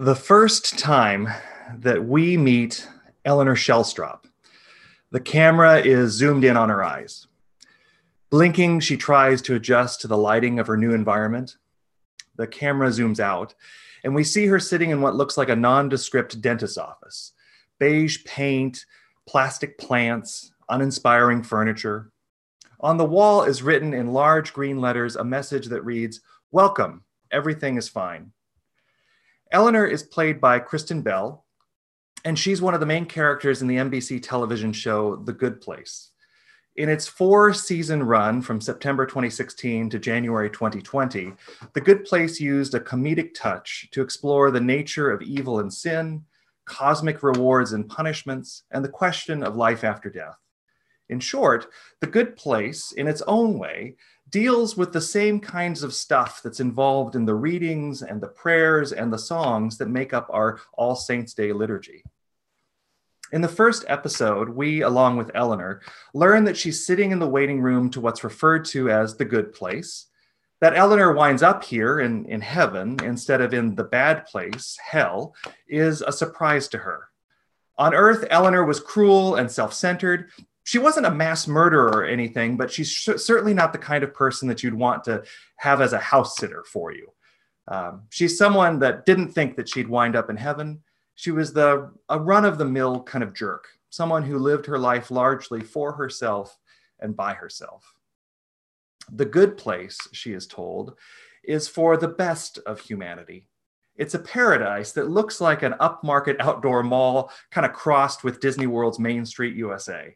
The first time that we meet Eleanor Shellstrop, the camera is zoomed in on her eyes. Blinking, she tries to adjust to the lighting of her new environment. The camera zooms out, and we see her sitting in what looks like a nondescript dentist's office beige paint, plastic plants, uninspiring furniture. On the wall is written in large green letters a message that reads, Welcome, everything is fine. Eleanor is played by Kristen Bell, and she's one of the main characters in the NBC television show The Good Place. In its four season run from September 2016 to January 2020, The Good Place used a comedic touch to explore the nature of evil and sin, cosmic rewards and punishments, and the question of life after death. In short, The Good Place, in its own way, deals with the same kinds of stuff that's involved in the readings and the prayers and the songs that make up our All Saints' Day liturgy. In the first episode, we, along with Eleanor, learn that she's sitting in the waiting room to what's referred to as the good place, that Eleanor winds up here in, in heaven instead of in the bad place, hell, is a surprise to her. On earth, Eleanor was cruel and self centered, she wasn't a mass murderer or anything, but she's sh- certainly not the kind of person that you'd want to have as a house sitter for you. Um, she's someone that didn't think that she'd wind up in heaven. She was the a run of the mill kind of jerk, someone who lived her life largely for herself and by herself. The good place, she is told, is for the best of humanity. It's a paradise that looks like an upmarket outdoor mall, kind of crossed with Disney World's Main Street USA.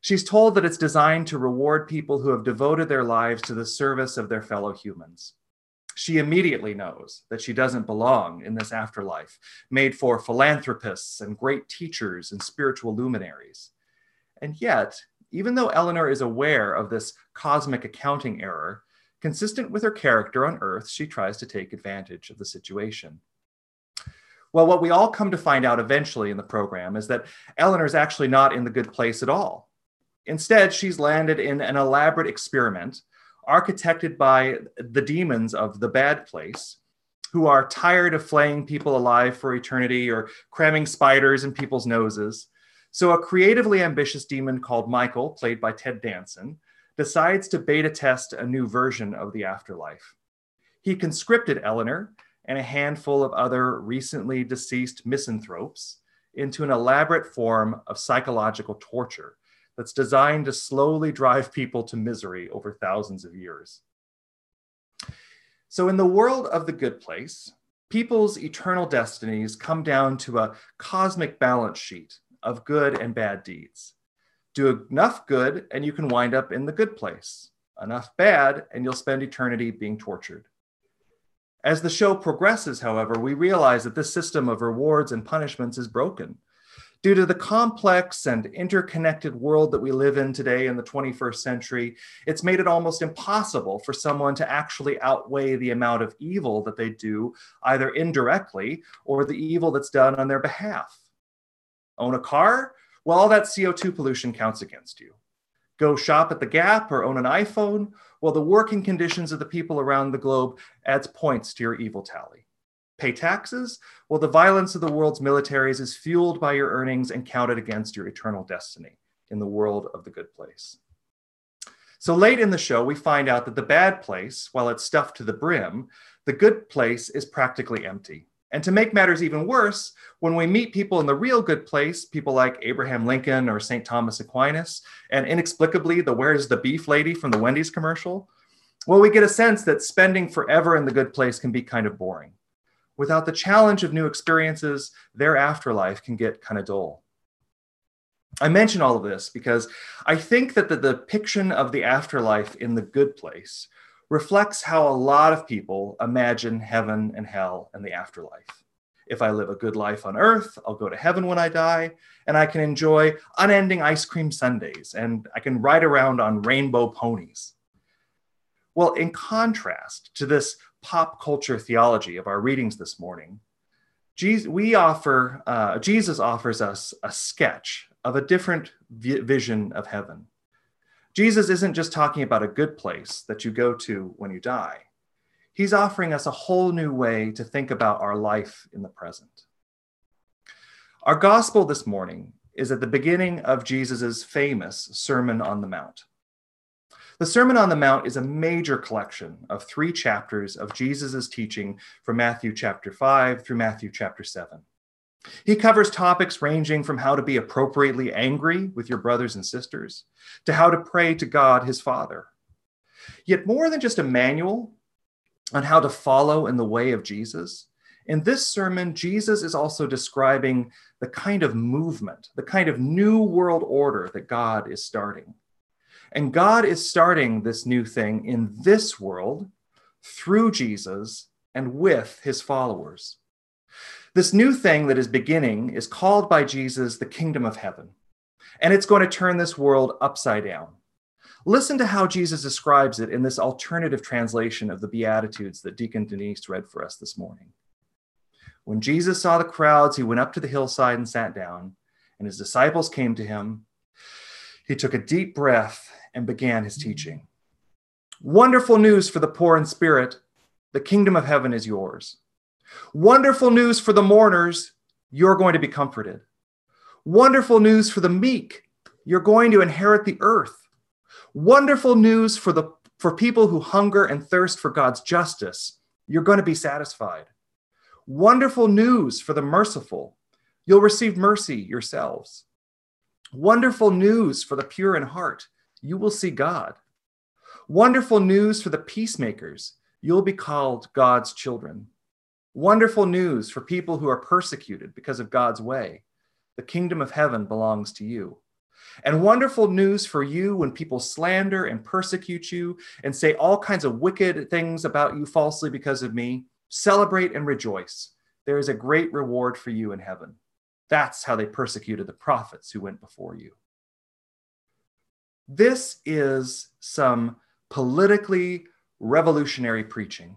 She's told that it's designed to reward people who have devoted their lives to the service of their fellow humans. She immediately knows that she doesn't belong in this afterlife, made for philanthropists and great teachers and spiritual luminaries. And yet, even though Eleanor is aware of this cosmic accounting error, consistent with her character on Earth, she tries to take advantage of the situation. Well, what we all come to find out eventually in the program is that Eleanor's actually not in the good place at all. Instead, she's landed in an elaborate experiment architected by the demons of the bad place, who are tired of flaying people alive for eternity or cramming spiders in people's noses. So, a creatively ambitious demon called Michael, played by Ted Danson, decides to beta test a new version of the afterlife. He conscripted Eleanor and a handful of other recently deceased misanthropes into an elaborate form of psychological torture that's designed to slowly drive people to misery over thousands of years. So, in the world of the good place, people's eternal destinies come down to a cosmic balance sheet of good and bad deeds. Do enough good, and you can wind up in the good place. Enough bad, and you'll spend eternity being tortured. As the show progresses, however, we realize that this system of rewards and punishments is broken Due to the complex and interconnected world that we live in today in the 21st century, it's made it almost impossible for someone to actually outweigh the amount of evil that they do, either indirectly or the evil that's done on their behalf. Own a car? Well, all that CO2 pollution counts against you. Go shop at the Gap or own an iPhone? Well, the working conditions of the people around the globe adds points to your evil tally pay taxes? Well, the violence of the world's militaries is fueled by your earnings and counted against your eternal destiny in the world of the good place. So late in the show, we find out that the bad place, while it's stuffed to the brim, the good place is practically empty. And to make matters even worse, when we meet people in the real good place, people like Abraham Lincoln or St. Thomas Aquinas, and inexplicably the Where's the Beef lady from the Wendy's commercial, well, we get a sense that spending forever in the good place can be kind of boring. Without the challenge of new experiences, their afterlife can get kind of dull. I mention all of this because I think that the depiction of the afterlife in the good place reflects how a lot of people imagine heaven and hell and the afterlife. If I live a good life on earth, I'll go to heaven when I die, and I can enjoy unending ice cream sundaes, and I can ride around on rainbow ponies. Well, in contrast to this pop culture theology of our readings this morning, Jesus, we offer, uh, Jesus offers us a sketch of a different vi- vision of heaven. Jesus isn't just talking about a good place that you go to when you die. He's offering us a whole new way to think about our life in the present. Our gospel this morning is at the beginning of Jesus' famous Sermon on the Mount. The Sermon on the Mount is a major collection of three chapters of Jesus' teaching from Matthew chapter 5 through Matthew chapter 7. He covers topics ranging from how to be appropriately angry with your brothers and sisters to how to pray to God his Father. Yet, more than just a manual on how to follow in the way of Jesus, in this sermon, Jesus is also describing the kind of movement, the kind of new world order that God is starting. And God is starting this new thing in this world through Jesus and with his followers. This new thing that is beginning is called by Jesus the kingdom of heaven, and it's going to turn this world upside down. Listen to how Jesus describes it in this alternative translation of the Beatitudes that Deacon Denise read for us this morning. When Jesus saw the crowds, he went up to the hillside and sat down, and his disciples came to him. He took a deep breath and began his teaching. Wonderful news for the poor in spirit the kingdom of heaven is yours. Wonderful news for the mourners you're going to be comforted. Wonderful news for the meek you're going to inherit the earth. Wonderful news for the for people who hunger and thirst for God's justice you're going to be satisfied. Wonderful news for the merciful you'll receive mercy yourselves. Wonderful news for the pure in heart you will see God. Wonderful news for the peacemakers you'll be called God's children. Wonderful news for people who are persecuted because of God's way. The kingdom of heaven belongs to you. And wonderful news for you when people slander and persecute you and say all kinds of wicked things about you falsely because of me. Celebrate and rejoice. There is a great reward for you in heaven. That's how they persecuted the prophets who went before you. This is some politically revolutionary preaching.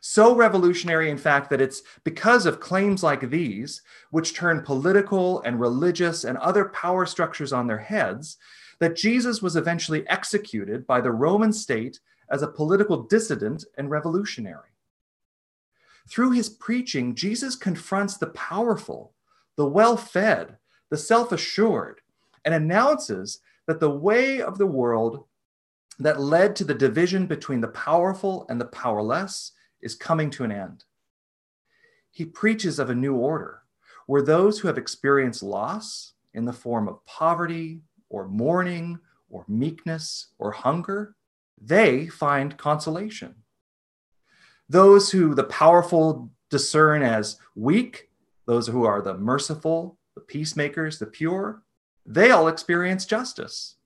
So revolutionary, in fact, that it's because of claims like these, which turn political and religious and other power structures on their heads, that Jesus was eventually executed by the Roman state as a political dissident and revolutionary. Through his preaching, Jesus confronts the powerful, the well fed, the self assured, and announces that the way of the world that led to the division between the powerful and the powerless is coming to an end. He preaches of a new order where those who have experienced loss in the form of poverty or mourning or meekness or hunger, they find consolation. Those who the powerful discern as weak, those who are the merciful, the peacemakers, the pure, they all experience justice.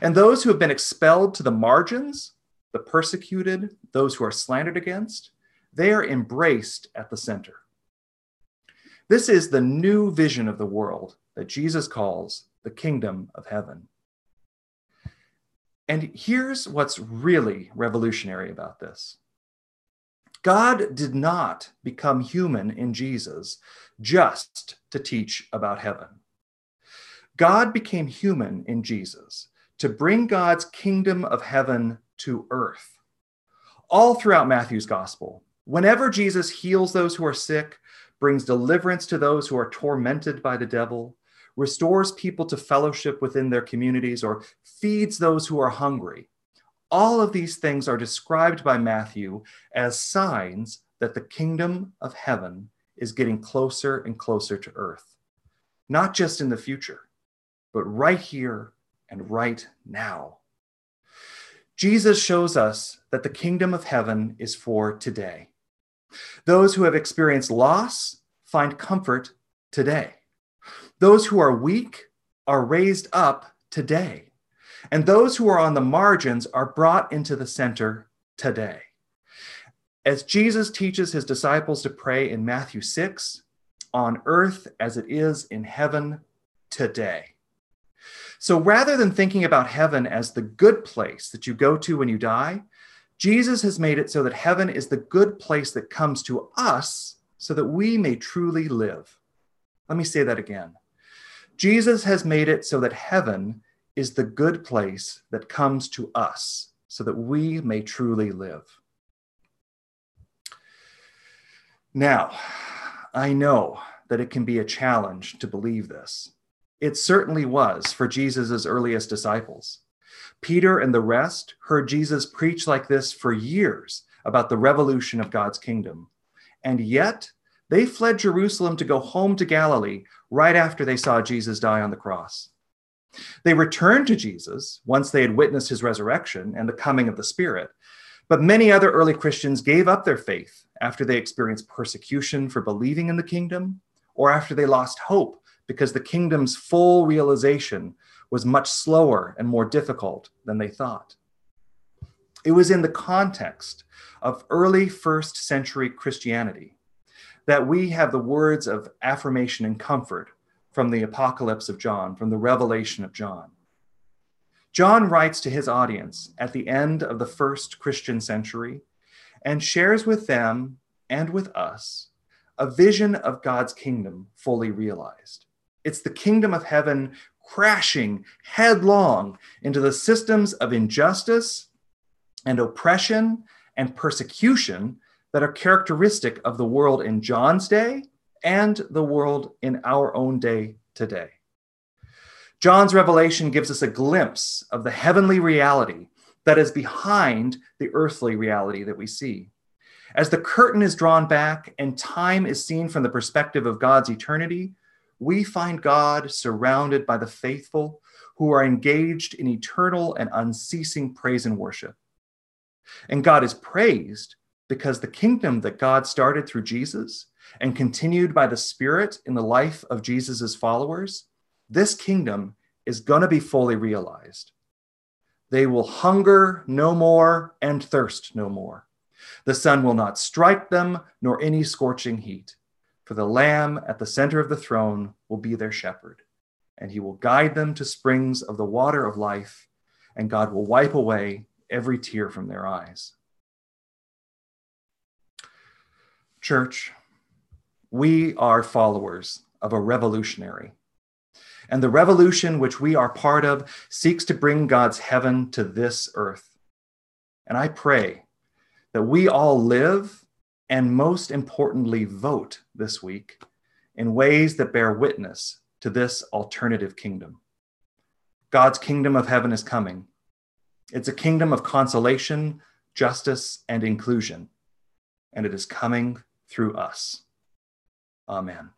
And those who have been expelled to the margins, the persecuted, those who are slandered against, they are embraced at the center. This is the new vision of the world that Jesus calls the kingdom of heaven. And here's what's really revolutionary about this God did not become human in Jesus just to teach about heaven. God became human in Jesus to bring God's kingdom of heaven to earth. All throughout Matthew's gospel, Whenever Jesus heals those who are sick, brings deliverance to those who are tormented by the devil, restores people to fellowship within their communities, or feeds those who are hungry, all of these things are described by Matthew as signs that the kingdom of heaven is getting closer and closer to earth, not just in the future, but right here and right now. Jesus shows us that the kingdom of heaven is for today. Those who have experienced loss find comfort today. Those who are weak are raised up today. And those who are on the margins are brought into the center today. As Jesus teaches his disciples to pray in Matthew 6, on earth as it is in heaven today. So rather than thinking about heaven as the good place that you go to when you die, Jesus has made it so that heaven is the good place that comes to us so that we may truly live. Let me say that again. Jesus has made it so that heaven is the good place that comes to us so that we may truly live. Now, I know that it can be a challenge to believe this. It certainly was for Jesus' earliest disciples. Peter and the rest heard Jesus preach like this for years about the revolution of God's kingdom. And yet, they fled Jerusalem to go home to Galilee right after they saw Jesus die on the cross. They returned to Jesus once they had witnessed his resurrection and the coming of the Spirit. But many other early Christians gave up their faith after they experienced persecution for believing in the kingdom or after they lost hope because the kingdom's full realization was much slower and more difficult than they thought. It was in the context of early first century Christianity that we have the words of affirmation and comfort from the Apocalypse of John, from the revelation of John. John writes to his audience at the end of the first Christian century and shares with them and with us a vision of God's kingdom fully realized. It's the kingdom of heaven crashing headlong into the systems of injustice and oppression and persecution that are characteristic of the world in John's day and the world in our own day today. John's revelation gives us a glimpse of the heavenly reality that is behind the earthly reality that we see. As the curtain is drawn back and time is seen from the perspective of God's eternity, we find God surrounded by the faithful who are engaged in eternal and unceasing praise and worship. And God is praised because the kingdom that God started through Jesus and continued by the Spirit in the life of Jesus' followers, this kingdom is going to be fully realized. They will hunger no more and thirst no more. The sun will not strike them, nor any scorching heat. For the Lamb at the center of the throne will be their shepherd, and he will guide them to springs of the water of life, and God will wipe away every tear from their eyes. Church, we are followers of a revolutionary. And the revolution which we are part of seeks to bring God's heaven to this earth. And I pray that we all live and most importantly vote this week in ways that bear witness to this alternative kingdom. God's kingdom of heaven is coming. It's a kingdom of consolation, justice, and inclusion, and it is coming through us. Amen.